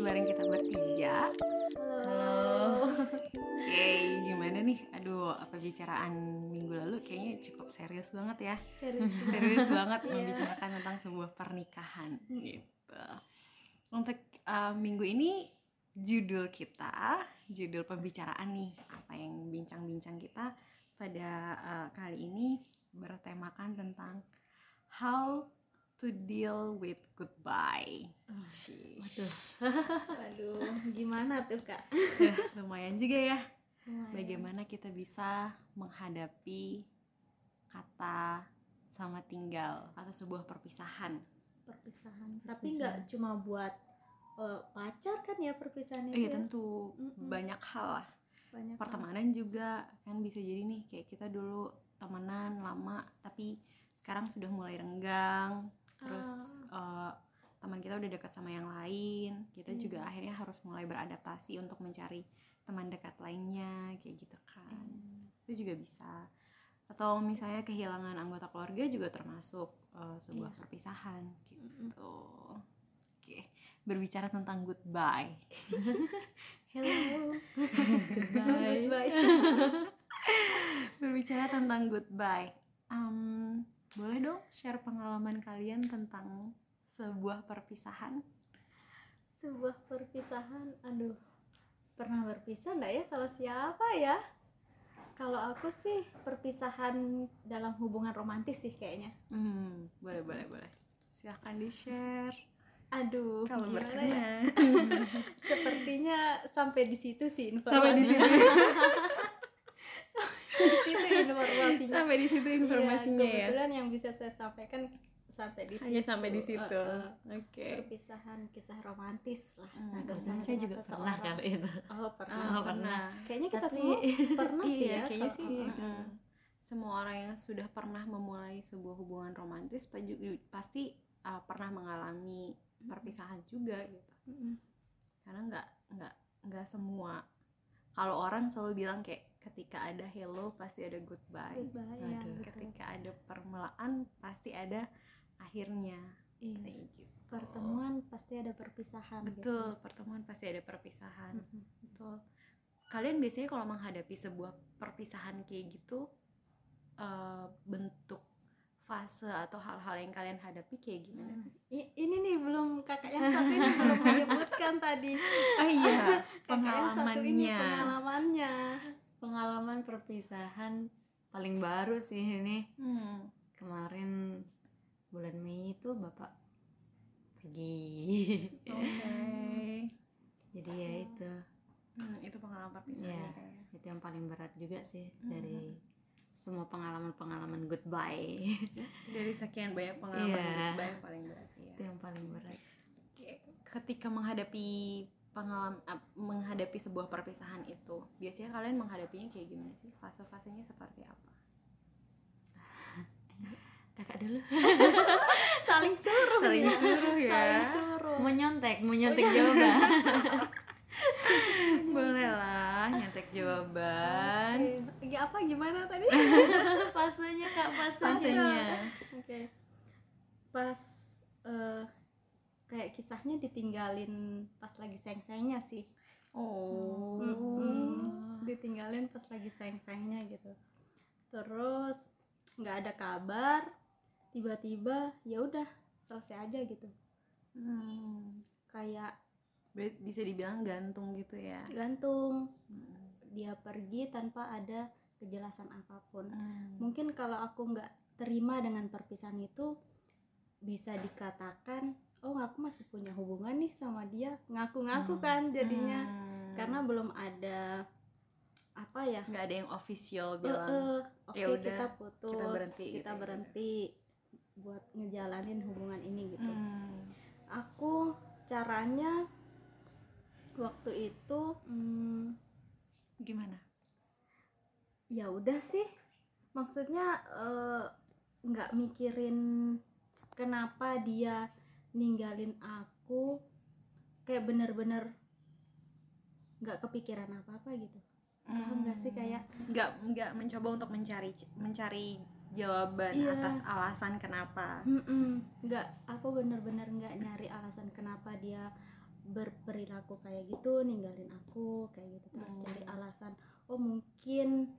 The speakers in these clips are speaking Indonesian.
bareng kita bertiga. Halo. Oke, gimana nih? Aduh, apa bicaraan minggu lalu kayaknya cukup serius banget ya. Serius. Serius banget Iya. membicarakan tentang sebuah pernikahan gitu. Untuk uh, minggu ini judul kita, judul pembicaraan nih, apa yang bincang-bincang kita pada uh, kali ini bertemakan tentang how to deal with goodbye. Cih. Waduh. Waduh, gimana tuh, Kak? Ya, lumayan juga ya. Lumayan. Bagaimana kita bisa menghadapi kata sama tinggal atau sebuah perpisahan. perpisahan? Tapi Perpisahan. nggak cuma buat eh, pacar kan ya perpisahan itu. Iya ya? tentu Mm-mm. banyak hal lah. Banyak hal. Pertemanan juga kan bisa jadi nih kayak kita dulu temenan lama tapi sekarang sudah mulai renggang. Terus eh, teman kita udah dekat sama yang lain. Kita juga Hmm. akhirnya harus mulai beradaptasi untuk mencari teman dekat lainnya kayak gitu kan. Hmm. itu juga bisa atau misalnya kehilangan anggota keluarga juga termasuk uh, sebuah Iya. perpisahan gitu Mm-mm. oke berbicara tentang goodbye Hello. Goodbye. Goodbye. berbicara tentang goodbye Em, boleh dong share pengalaman kalian tentang sebuah perpisahan Sebuah perpisahan, aduh. Pernah berpisah nggak ya sama siapa ya? Kalau aku sih perpisahan dalam hubungan romantis sih kayaknya. hmm, boleh boleh boleh silahkan di share Aduh, kalau gimana ya? Sepertinya sampai di situ sih sampai di informasinya. situ Informasinya. sampai di situ informasinya Iya, ya kebetulan yang bisa saya sampaikan sampai di hanya situ. sampai di situ Eh, eh, oke perpisahan kisah romantis lah. Hmm, Nah, saya juga seseorang. pernah kali itu Oh, pernah. Ah, Oh, pernah. Kayaknya kita Tapi- semua pernah sih iya ya. kayaknya sih Mm-mm. mm, semua orang yang sudah pernah memulai sebuah hubungan romantis pasti uh, pernah mengalami perpisahan juga gitu Mm-mm. karena nggak nggak nggak semua kalau orang selalu bilang kayak ketika ada hello pasti ada goodbye Goodbye, ya, betul. ketika ada permulaan pasti ada akhirnya Iya. gitu Pertemuan pasti ada perpisahan. betul pertemuan pasti ada perpisahan Gitu. Mm-mm. Betul. Kalian biasanya kalau menghadapi sebuah perpisahan kayak gitu eh, bentuk fase atau hal-hal yang kalian hadapi kayak gimana sih? I- ini nih belum kakak yang satu ini belum menyebutkan tadi. Oh iya, Kakak yang satu ini pengalamannya. Pengalaman perpisahan paling baru sih ini Hmm. kemarin bulan Mei itu bapak pergi Oke. jadi ya itu Hmm, itu pengalaman perpisahan Iya. kayaknya. itu yang paling berat juga sih Hmm. dari semua pengalaman-pengalaman goodbye Dari sekian banyak pengalaman hidup yang paling berat ya. itu yang paling berat Ketika menghadapi pengalaman menghadapi sebuah perpisahan itu, biasanya kalian menghadapinya kayak gimana sih? Fase-fasenya seperti apa? kakak dulu Saling suruh Saling dia. suruh ya. Saling suruh. menyontek menyontek jawaban Boleh lah nyontek jawaban. Oke. Gi- apa gimana tadi? fasenya kak fasenya Fasenya. Oke. Pas eh, kayak kisahnya ditinggalin pas lagi sayang-sayangnya sih. Oh. Mm-mm. Ditinggalin pas lagi sayang-sayangnya gitu. Terus nggak ada kabar, tiba-tiba ya udah selesai aja gitu. Hmm. Kayak bisa dibilang gantung gitu ya. gantung Hmm. dia pergi tanpa ada kejelasan apa pun. Hmm. Mungkin kalau aku nggak terima dengan perpisahan itu bisa dikatakan, oh aku masih punya hubungan nih sama dia, ngaku-ngaku Hmm. kan jadinya Hmm. karena belum ada apa ya? nggak ada yang official bilang. eh, Oke "Ya udah, kita putus, kita berhenti gitu kita ya." berhenti buat ngejalanin hubungan ini gitu. Hmm. Aku caranya waktu itu hmm, Gimana? ya udah sih maksudnya eh, nggak mikirin kenapa dia ninggalin aku kayak bener-bener nggak kepikiran apa-apa gitu paham nggak sih kayak nggak nggak mencoba untuk mencari mencari jawaban Iya. atas alasan kenapa Mm-mm. nggak aku bener-bener nggak nyari alasan kenapa dia berperilaku kayak gitu ninggalin aku kayak gitu terus Hmm. cari alasan oh mungkin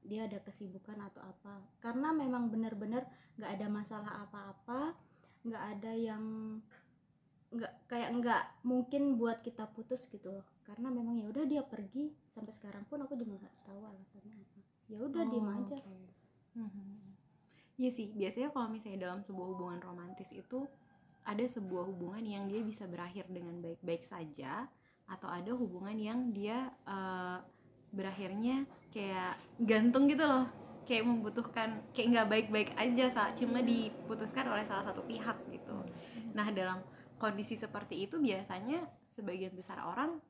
dia ada kesibukan atau apa karena memang benar-benar nggak ada masalah apa-apa nggak ada yang nggak kayak nggak mungkin buat kita putus gitu loh karena memang ya udah dia pergi sampai sekarang pun aku juga nggak tahu alasannya apa ya udah diem Oh, aja oke. Mhm. Iya sih, biasanya kalau misalnya dalam sebuah hubungan romantis itu ada sebuah hubungan yang dia bisa berakhir dengan baik-baik saja atau ada hubungan yang dia eh, berakhirnya kayak gantung gitu loh kayak membutuhkan kayak nggak baik-baik aja saat cuma diputuskan oleh salah satu pihak gitu. Nah dalam kondisi seperti itu biasanya sebagian besar orang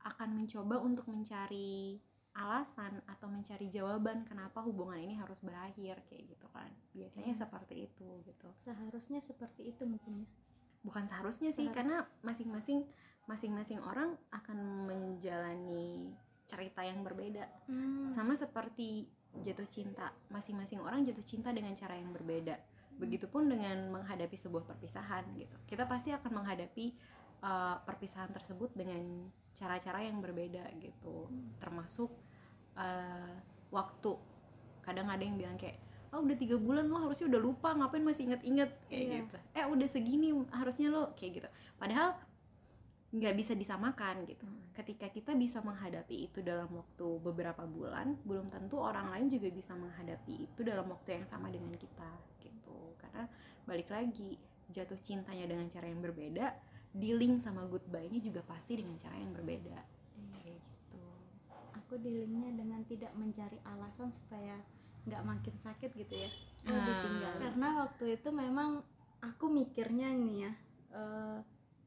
akan mencoba untuk mencari alasan atau mencari jawaban kenapa hubungan ini harus berakhir kayak gitu kan. Biasanya Hmm. seperti itu gitu. Seharusnya seperti itu mungkin ya? Bukan seharusnya sih Seharus- karena masing-masing masing-masing orang akan menjalani cerita yang berbeda. Hmm. sama seperti jatuh cinta. Masing-masing orang jatuh cinta dengan cara yang berbeda. Begitupun dengan menghadapi sebuah perpisahan gitu. Kita pasti akan menghadapi uh, perpisahan tersebut dengan cara-cara yang berbeda gitu. Hmm. termasuk uh, waktu. Kadang ada yang bilang kayak oh udah tiga bulan lo harusnya udah lupa ngapain masih inget-inget kayak Iya. gitu. Eh udah segini harusnya lo kayak gitu. Padahal nggak bisa disamakan gitu. Ketika kita bisa menghadapi itu dalam waktu beberapa bulan belum tentu orang lain juga bisa menghadapi itu dalam waktu yang sama dengan kita gitu. Karena balik lagi jatuh cintanya dengan cara yang berbeda dealing sama goodbye-nya juga pasti dengan cara yang berbeda. Kayak gitu aku dealingnya dengan tidak mencari alasan supaya nggak makin sakit gitu ya. Ditinggal karena waktu itu memang aku mikirnya ini ya eh,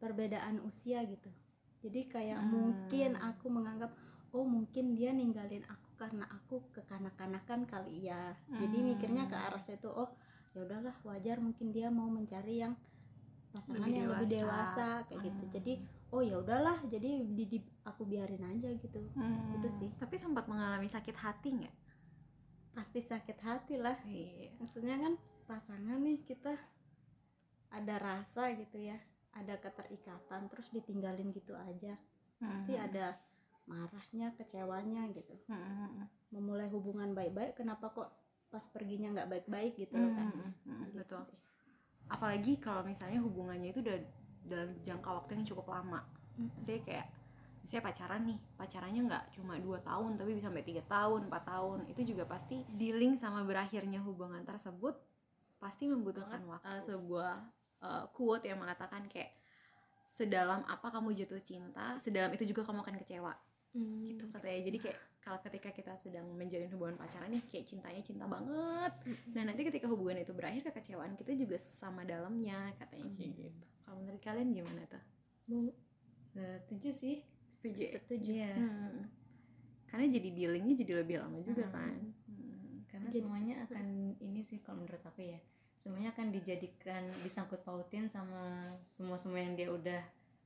perbedaan usia gitu jadi kayak Hmm. mungkin aku menganggap oh mungkin dia ninggalin aku karena aku kekanak-kanakan kali ya jadi Hmm. mikirnya ke arah situ oh ya udahlah wajar mungkin dia mau mencari yang pasangan Lebih yang lebih dewasa. dewasa kayak gitu Hmm. jadi oh ya udahlah jadi di, di- aku biarin aja gitu Hmm, Itu sih. tapi sempat mengalami sakit hati nggak pasti sakit hati lah iya maksudnya kan pasangan nih kita ada rasa gitu ya ada keterikatan terus ditinggalin gitu aja pasti Hmm. ada marahnya kecewanya gitu Hmm, hmm, hmm. memulai hubungan baik-baik kenapa kok pas perginya nggak baik-baik gitu loh kan Hmm, hmm, hmm, Gitu betul sih. apalagi kalau misalnya hubungannya itu udah dalam jangka waktu yang cukup lama Mm. saya kayak saya pacaran nih pacarannya nggak cuma dua tahun tapi bisa sampai tiga tahun empat tahun itu juga pasti dealing sama berakhirnya hubungan tersebut pasti membutuhkan waktu Uh, sebuah uh, quote yang mengatakan kayak sedalam apa kamu jatuh cinta sedalam itu juga kamu akan kecewa Hmm. gitu katanya jadi kayak kalau ketika kita sedang menjalin hubungan pacaran nih kayak cintanya cinta banget Mm. nah nanti ketika hubungan itu berakhir kekecewaan kita juga sama dalamnya katanya kayak gitu kalau menurut kalian gimana tuh Setuju sih. setuju ya? setuju Iya. Hmm. karena jadi dealingnya jadi lebih lama juga Hmm. kan Hmm. Karena Jadi- semuanya akan ini sih kalau menurut aku ya. Semuanya akan dijadikan disangkut pautin sama semua semua yang dia udah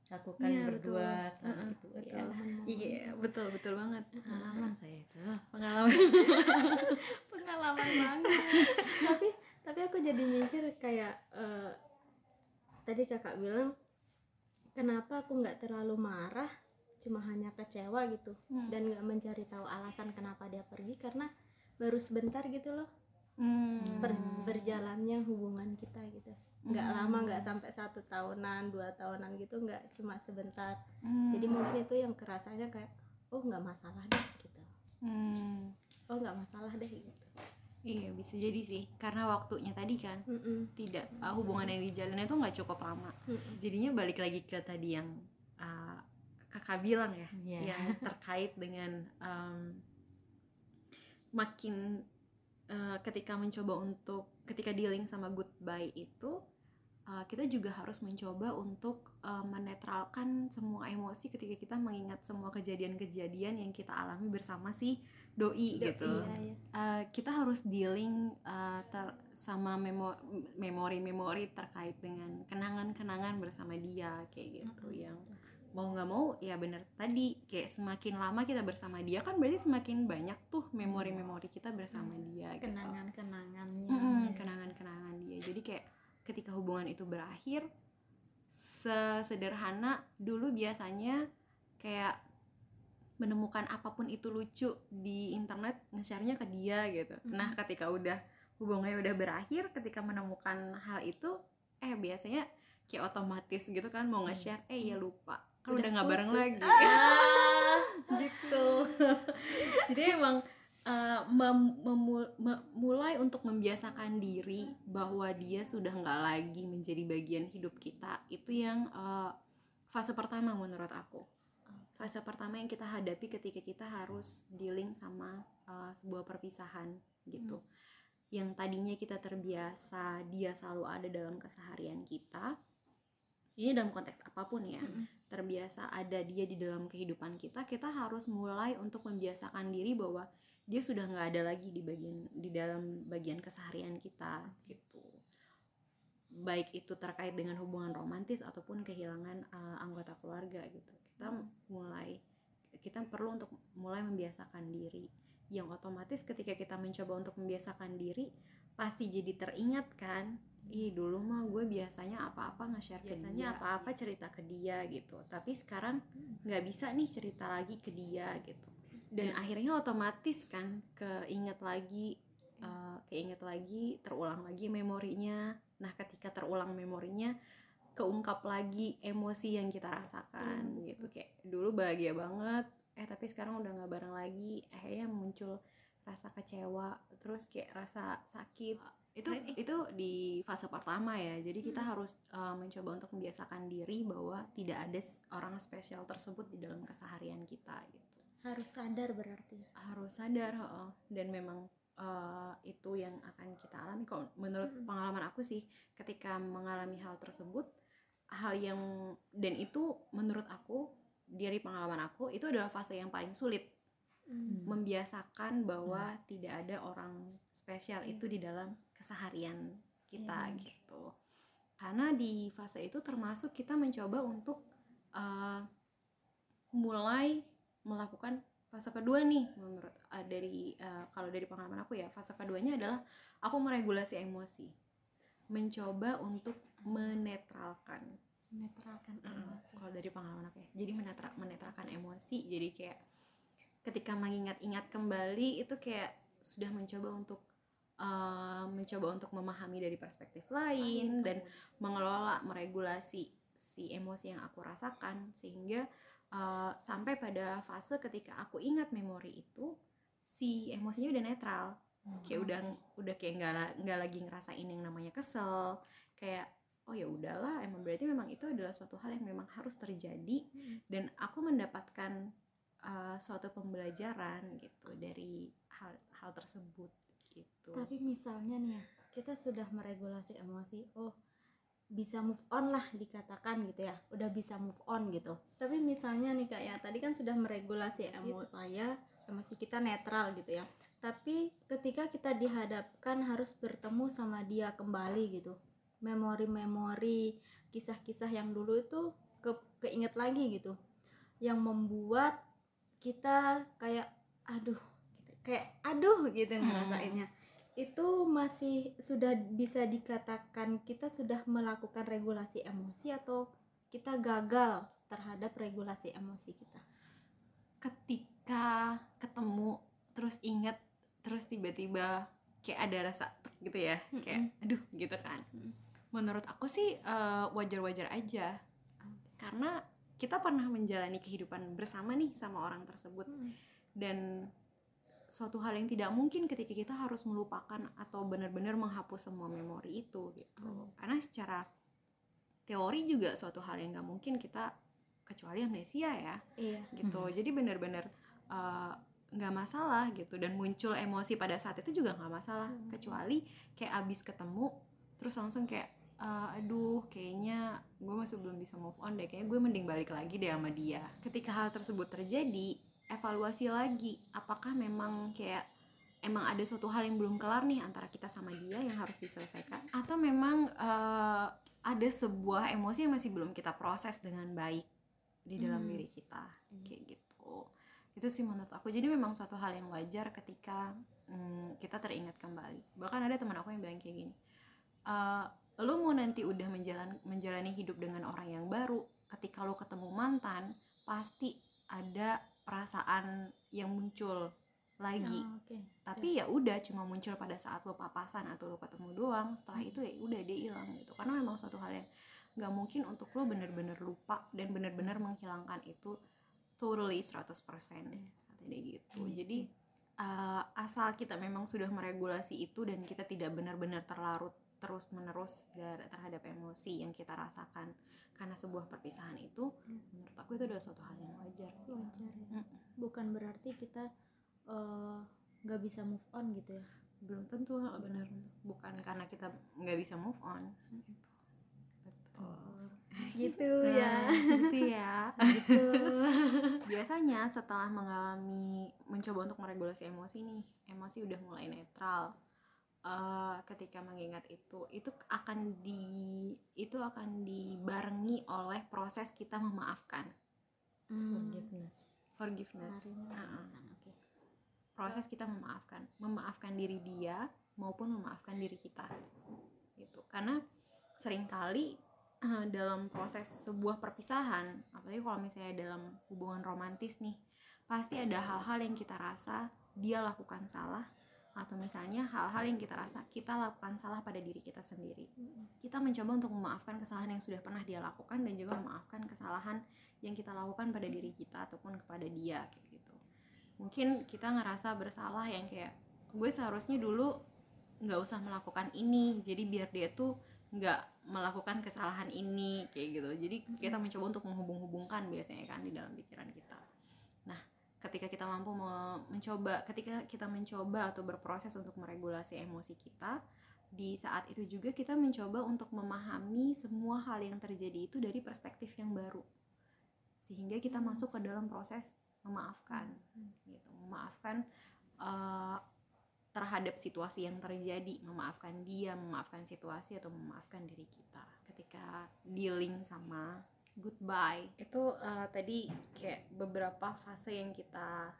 lakukan Iya, berdua betul. selama Mm-mm, itu. betul. Ya, iya betul betul banget pengalaman saya itu. pengalaman pengalaman banget tapi tapi aku jadi mikir kayak eh, tadi kakak bilang kenapa aku nggak terlalu marah cuma hanya kecewa gitu Hmm. dan nggak mencari tahu alasan kenapa dia pergi karena baru sebentar gitu loh Hmm. per- berjalannya hubungan kita gitu nggak Hmm. lama nggak sampai satu tahunan dua tahunan gitu nggak cuma sebentar Hmm. jadi mungkin itu yang kerasanya kayak oh nggak masalah deh gitu Hmm. oh nggak masalah deh gitu iya bisa jadi sih karena waktunya tadi kan Mm-mm. tidak uh, hubungan yang dijalin itu nggak cukup lama Mm-mm. jadinya balik lagi ke tadi yang uh, kakak bilang ya Iya. yang terkait dengan um, makin uh, ketika mencoba untuk ketika dealing sama goodbye itu uh, kita juga harus mencoba untuk uh, menetralkan semua emosi ketika kita mengingat semua kejadian-kejadian yang kita alami bersama si doi, Doi, gitu iya, iya. Uh, kita harus dealing uh, ter- sama memo- memori-memori terkait dengan kenangan-kenangan bersama dia kayak gitu Mm-mm. yang mau nggak mau ya bener tadi kayak semakin lama kita bersama dia kan berarti semakin banyak tuh memori-memori kita bersama dia gitu. kenangan-kenangannya Mm-mm, kenangan-kenangan dia jadi kayak ketika hubungan itu berakhir sesederhana dulu biasanya kayak menemukan apa pun itu lucu di internet nge-share-nya ke dia gitu. Mm. Nah, ketika udah hubungannya udah berakhir, ketika menemukan hal itu, eh biasanya kayak otomatis gitu kan mau nge-share, eh ya lupa, kan udah nggak bareng lagi. Ah, gitu. Jadi emang uh, mem- memu- me- mulai untuk membiasakan diri bahwa dia sudah nggak lagi menjadi bagian hidup kita itu yang uh, fase pertama menurut aku. Fase pertama yang kita hadapi ketika kita harus dealing sama uh, sebuah perpisahan gitu. Yang tadinya kita terbiasa dia selalu ada dalam keseharian kita. Ini dalam konteks apa pun ya Mm-mm. Terbiasa ada dia di dalam kehidupan kita, kita harus mulai untuk membiasakan diri bahwa dia sudah nggak ada lagi di bagian di dalam bagian keseharian kita gitu. Baik itu terkait dengan hubungan romantis ataupun kehilangan uh, anggota keluarga gitu. Kita Hmm. mulai kita perlu untuk mulai membiasakan diri. Yang otomatis ketika kita mencoba untuk membiasakan diri pasti jadi teringat kan ih dulu mah gue biasanya apa-apa nge-share ke Biasanya dia apa-apa cerita ke dia gitu. Tapi sekarang nggak bisa nih cerita lagi ke dia gitu. Dan akhirnya otomatis kan keinget lagi eh, keinget lagi terulang lagi memorinya. Nah ketika terulang memorinya keungkap lagi emosi yang kita rasakan gitu. Kayak dulu bahagia banget eh tapi sekarang udah nggak bareng lagi. Akhirnya muncul rasa kecewa terus kayak rasa sakit itu itu di fase pertama ya jadi kita harus uh, mencoba untuk membiasakan diri bahwa tidak ada orang spesial tersebut di dalam keseharian kita gitu harus sadar berarti harus sadar heeh. dan memang uh, itu yang akan kita alami kalau menurut Mm-mm. pengalaman aku sih ketika mengalami hal tersebut hal yang dan itu menurut aku dari pengalaman aku itu adalah fase yang paling sulit Mm. membiasakan bahwa tidak ada orang spesial Hmm. itu di dalam keseharian kita Hmm. gitu. Karena di fase itu termasuk kita mencoba untuk uh, mulai melakukan fase kedua nih menurut uh, dari uh, kalau dari pengalaman aku ya fase keduanya adalah aku meregulasi emosi. Mencoba untuk menetralkan. Menetralkan emosi. kalau dari pengalaman aku ya. Jadi menetra menetralkan emosi. Jadi kayak ketika mengingat-ingat kembali itu kayak sudah mencoba untuk uh, mencoba untuk memahami dari perspektif lain dan mengelola meregulasi si emosi yang aku rasakan sehingga uh, sampai pada fase ketika aku ingat memori itu si emosinya udah netral. Kayak udah udah kayak nggak nggak lagi ngerasain yang namanya kesel. Kayak oh ya udahlah emang berarti memang itu adalah suatu hal yang memang harus terjadi. Mm. dan aku mendapatkan uh, suatu pembelajaran gitu dari hal hal tersebut gitu. Tapi misalnya nih ya kita sudah meregulasi emosi oh bisa move on lah dikatakan gitu ya udah bisa move on gitu. Tapi misalnya nih kak ya tadi kan sudah meregulasi emosi supaya emosi kita netral gitu ya. Tapi ketika kita dihadapkan harus bertemu sama dia kembali gitu. Memori-memori kisah-kisah yang dulu itu ke keinget lagi gitu. Yang membuat kita kayak aduh. Kayak aduh gitu Hmm. ngerasainnya. itu masih sudah bisa dikatakan kita sudah melakukan regulasi emosi atau kita gagal terhadap regulasi emosi kita? Ketika ketemu terus inget terus tiba-tiba kayak ada rasa tek gitu ya kayak aduh gitu kan. Mm. menurut aku sih eh, wajar-wajar aja. Karena kita pernah menjalani kehidupan bersama nih sama orang tersebut. Dan suatu hal yang tidak mungkin ketika kita harus melupakan atau benar-benar menghapus semua memori itu gitu. Hmm. karena secara teori juga suatu hal yang nggak mungkin kita kecuali amnesia ya iya. gitu. Jadi benar-benar uh, nggak masalah gitu. Dan muncul emosi pada saat itu juga nggak masalah. Hmm. kecuali kayak abis ketemu terus langsung kayak uh, aduh kayaknya gue masih belum bisa move on deh. Kayaknya gue mending balik lagi deh sama dia. Ketika hal tersebut terjadi evaluasi lagi apakah memang kayak emang ada suatu hal yang belum kelar nih antara kita sama dia yang harus diselesaikan? Atau memang uh, ada sebuah emosi yang masih belum kita proses dengan baik di dalam Hmm. diri kita? Kayak gitu. Itu sih menurut aku. Jadi memang suatu hal yang wajar ketika mm, kita teringat kembali. Bahkan ada teman aku yang bilang kayak gini "Eh, lu mau nanti udah menjalan menjalani hidup dengan orang yang baru ketika lu ketemu mantan pasti ada perasaan yang muncul lagi. Oh, oke. Tapi ya udah cuma muncul pada saat lo papasan atau lo ketemu doang setelah itu ya udah dia hilang gitu. Karena memang suatu hal yang nggak mungkin untuk lo bener-bener lupa dan bener-bener menghilangkan itu totally 100% katanya gitu. Iya jadi uh, asal kita memang sudah meregulasi itu dan kita tidak benar-benar terlarut terus menerus terhadap emosi yang kita rasakan karena sebuah perpisahan itu menurut aku itu adalah suatu hal yang wajar sih. Wajar ya. Mm. bukan berarti kita eh, nggak bisa move on gitu ya? Belum tentu benar. Bukan karena kita nggak bisa move on. Betul. Gitu Nah, ya. gitu ya. Gitu. Biasanya setelah mengalami mencoba untuk meregulasi emosi nih emosi udah mulai netral eh, ketika mengingat itu itu akan di itu akan dibarengi oleh proses kita memaafkan. Hmm, forgiveness. Forgiveness. Larinya Ah, oke. Proses kita memaafkan memaafkan diri dia maupun memaafkan diri kita gitu. Karena sering kali eh, dalam proses sebuah perpisahan apalagi kalau misalnya dalam hubungan romantis nih pasti ada hal-hal yang kita rasa dia lakukan salah atau misalnya hal-hal yang kita rasa kita lakukan salah pada diri kita sendiri. Kita mencoba untuk memaafkan kesalahan yang sudah pernah dia lakukan dan juga memaafkan kesalahan yang kita lakukan pada diri kita ataupun kepada dia kayak gitu. Mungkin kita ngerasa bersalah yang kayak gue seharusnya dulu nggak usah melakukan ini jadi biar dia tuh nggak melakukan kesalahan ini kayak gitu. Jadi kita mencoba untuk menghubung-hubungkan biasanya kan di dalam pikiran kita ketika kita mampu me- mencoba ketika kita mencoba atau berproses untuk meregulasi emosi kita di saat itu juga kita mencoba untuk memahami semua hal yang terjadi itu dari perspektif yang baru. Sehingga kita masuk ke dalam proses memaafkan gitu. Memaafkan eh, terhadap situasi yang terjadi memaafkan dia memaafkan situasi atau memaafkan diri kita ketika dealing sama goodbye. Itu eh, tadi kayak beberapa fase yang kita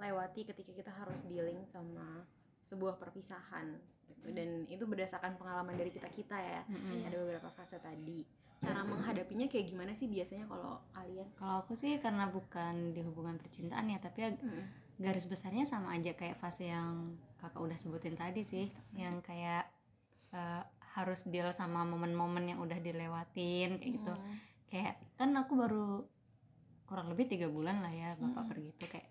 lewati ketika kita harus dealing sama sebuah perpisahan gitu. dan itu berdasarkan pengalaman dari kita kita ya. Mm-mm. ada beberapa fase tadi. Cara menghadapinya kayak gimana sih biasanya kalau kalian? Kalau aku sih karena bukan di hubungan percintaan ya tapi ya garis besarnya sama aja kayak fase yang kakak udah sebutin tadi sih. Yang kayak eh, harus deal sama momen-momen yang udah dilewatin kayak gitu. Hmm. Kayak kan aku baru kurang lebih tiga bulan lah ya bapak Mm-mm. pergi itu kayak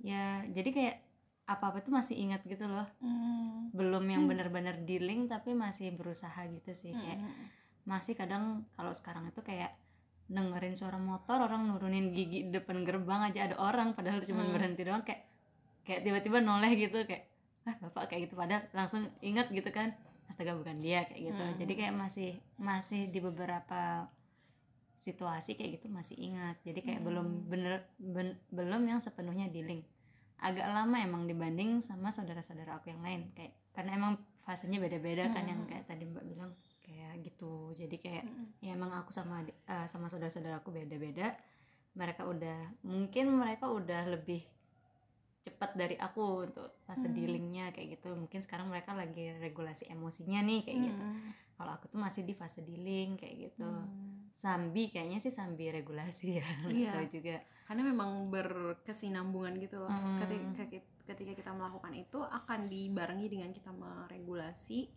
ya jadi kayak apa apa tuh masih ingat gitu loh Hmm. belum yang bener-bener dealing tapi masih berusaha gitu sih kayak Hmm. masih kadang kalau sekarang itu kayak dengerin suara motor orang nurunin gigi depan gerbang aja ada orang padahal cuma Hmm. berhenti doang kayak kayak tiba-tiba noleh gitu kayak ah bapak kayak gitu padahal langsung ingat gitu kan astaga bukan dia kayak gitu Hmm. jadi kayak masih masih di beberapa situasi kayak gitu masih ingat jadi kayak Hmm. belum bener ben- belum yang sepenuhnya dealing agak lama emang dibanding sama saudara-saudara aku yang lain kayak karena emang fasenya beda-beda kan yang Hmm. kayak tadi mbak bilang kayak gitu jadi kayak Hmm. ya emang aku sama eh, sama saudara-saudaraku beda-beda mereka udah mungkin mereka udah lebih cepat dari aku untuk fase Hmm. dealingnya kayak gitu mungkin sekarang mereka lagi regulasi emosinya nih kayak gitu Hmm. Kalau aku tuh masih di fase dealing kayak gitu Hmm. sambi kayaknya sih sambi regulasi ya nggak Iya. tahu juga karena memang berkesinambungan gitu loh Hmm. ketika, ketika kita melakukan itu akan dibarengi dengan kita meregulasi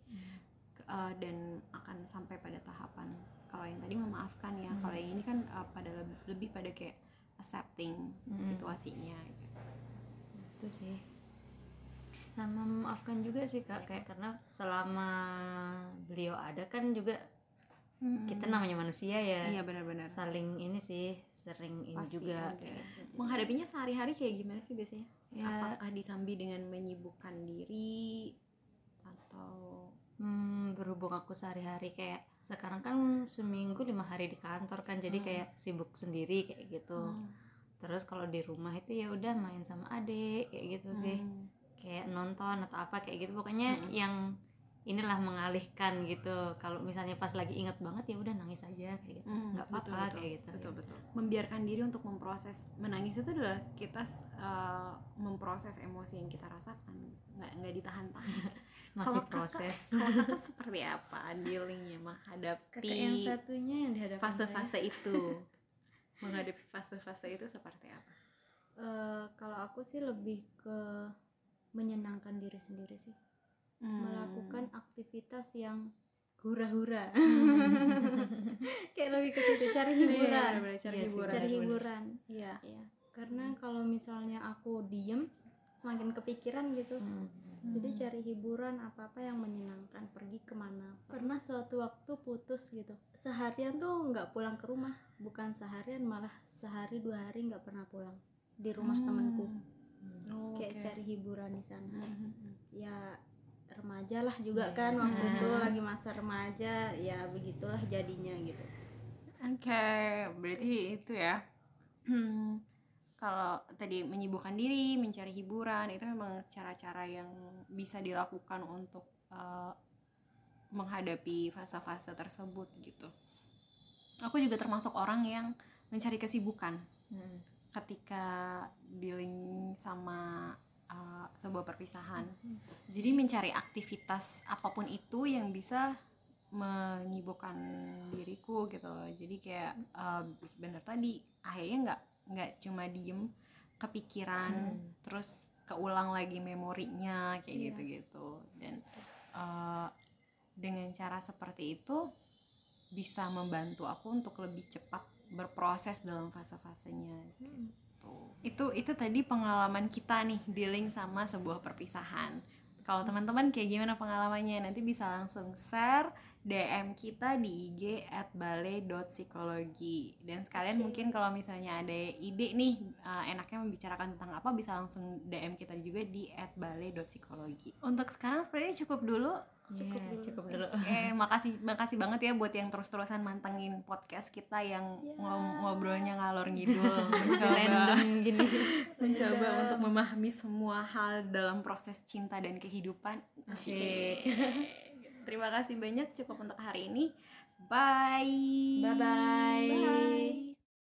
ke- eh, dan akan sampai pada tahapan kalau yang tadi memaafkan ya Hmm. kalau yang ini kan eh, pada lebih, lebih pada kayak accepting Hmm. situasinya gitu. itu sih sama memaafkan juga sih kak. Kayak karena selama beliau ada kan juga kita namanya manusia ya. Iya benar-benar. Saling ini sih sering ini Pasti juga. kayak menghadapinya sehari-hari kayak gimana sih biasanya? Ya. Apakah disambi dengan menyibukkan diri atau hmm, berhubung aku sehari-hari kayak sekarang kan seminggu lima hari di kantor kan jadi Hmm. kayak sibuk sendiri kayak gitu. Hmm. terus kalau di rumah itu ya udah main sama adik kayak gitu sih. Hmm. Kayak nonton atau apa kayak gitu. Pokoknya Hmm. yang inilah mengalihkan gitu. Kalau misalnya pas lagi inget banget ya udah nangis aja kayak gitu. Hmm, nggak betul, apa-apa betul, kayak gitu. Betul betul. Membiarkan diri untuk memproses. Menangis itu adalah kita uh, memproses emosi yang kita rasakan. Nggak nggak ditahan-tahan. Masih Kalau kakak- proses. kalau kakak seperti apa dealingnya menghadapi kakak yang satunya yang dihadapan fase-fase itu? Menghadapi fase-fase itu seperti apa? Eh, kalau aku sih lebih ke menyenangkan diri sendiri sih. Hmm. melakukan aktivitas yang hura-hura. Kayak lebih ke situ cari Iya, hiburan. bener-bener cari Iya hiburan. cari bener-bener. hiburan. Iya. Ya karena kalau misalnya aku diem semakin kepikiran gitu. Hmm. jadi cari hiburan apa apa yang menyenangkan pergi ke mana. Pernah suatu waktu putus gitu. Seharian tuh nggak pulang ke rumah. Bukan seharian malah sehari dua hari nggak pernah pulang. Di rumah Hmm. temanku Oh, kayak oke. cari hiburan di sana Hmm, hmm, ya remaja lah juga Iya. kan waktu Hmm. itu lagi masa remaja ya begitulah jadinya gitu Oke, berarti itu ya. Kalau tadi menyibukkan diri, mencari hiburan, itu memang cara-cara yang bisa dilakukan untuk eh, menghadapi fase-fase tersebut gitu. Aku juga termasuk orang yang mencari kesibukan Hmm. Ketika dealing sama uh, sebuah perpisahan. Jadi mencari aktivitas apa pun itu yang bisa menyibukkan diriku gitu loh. Jadi kayak uh, bener tadi akhirnya nggak nggak cuma diem kepikiran Hmm. terus keulang lagi memorinya kayak Iya. gitu-gitu dan uh, dengan cara seperti itu bisa membantu aku untuk lebih cepat berproses dalam fase-fasenya gitu. Itu itu tadi pengalaman kita nih dealing sama sebuah perpisahan. Kalau teman-teman kayak gimana pengalamannya? Nanti bisa langsung share DM kita di IG at balai.psikologi Dan sekalian Oke. mungkin kalau misalnya ada ide nih uh, enaknya membicarakan tentang apa bisa langsung DM kita juga di at balai.psikologi Untuk sekarang sepertinya cukup dulu Cukup Iya, dulu cukup dulu Eh, makasih makasih banget ya buat yang terus-terusan mantengin podcast kita yang Ya. ngom- ngobrolnya ngalor ngidul, mencoba random gini mencoba untuk memahami semua hal dalam proses cinta dan kehidupan. Asik. Cie. Terima kasih banyak cukup untuk hari ini. Bye. bye bye Bye.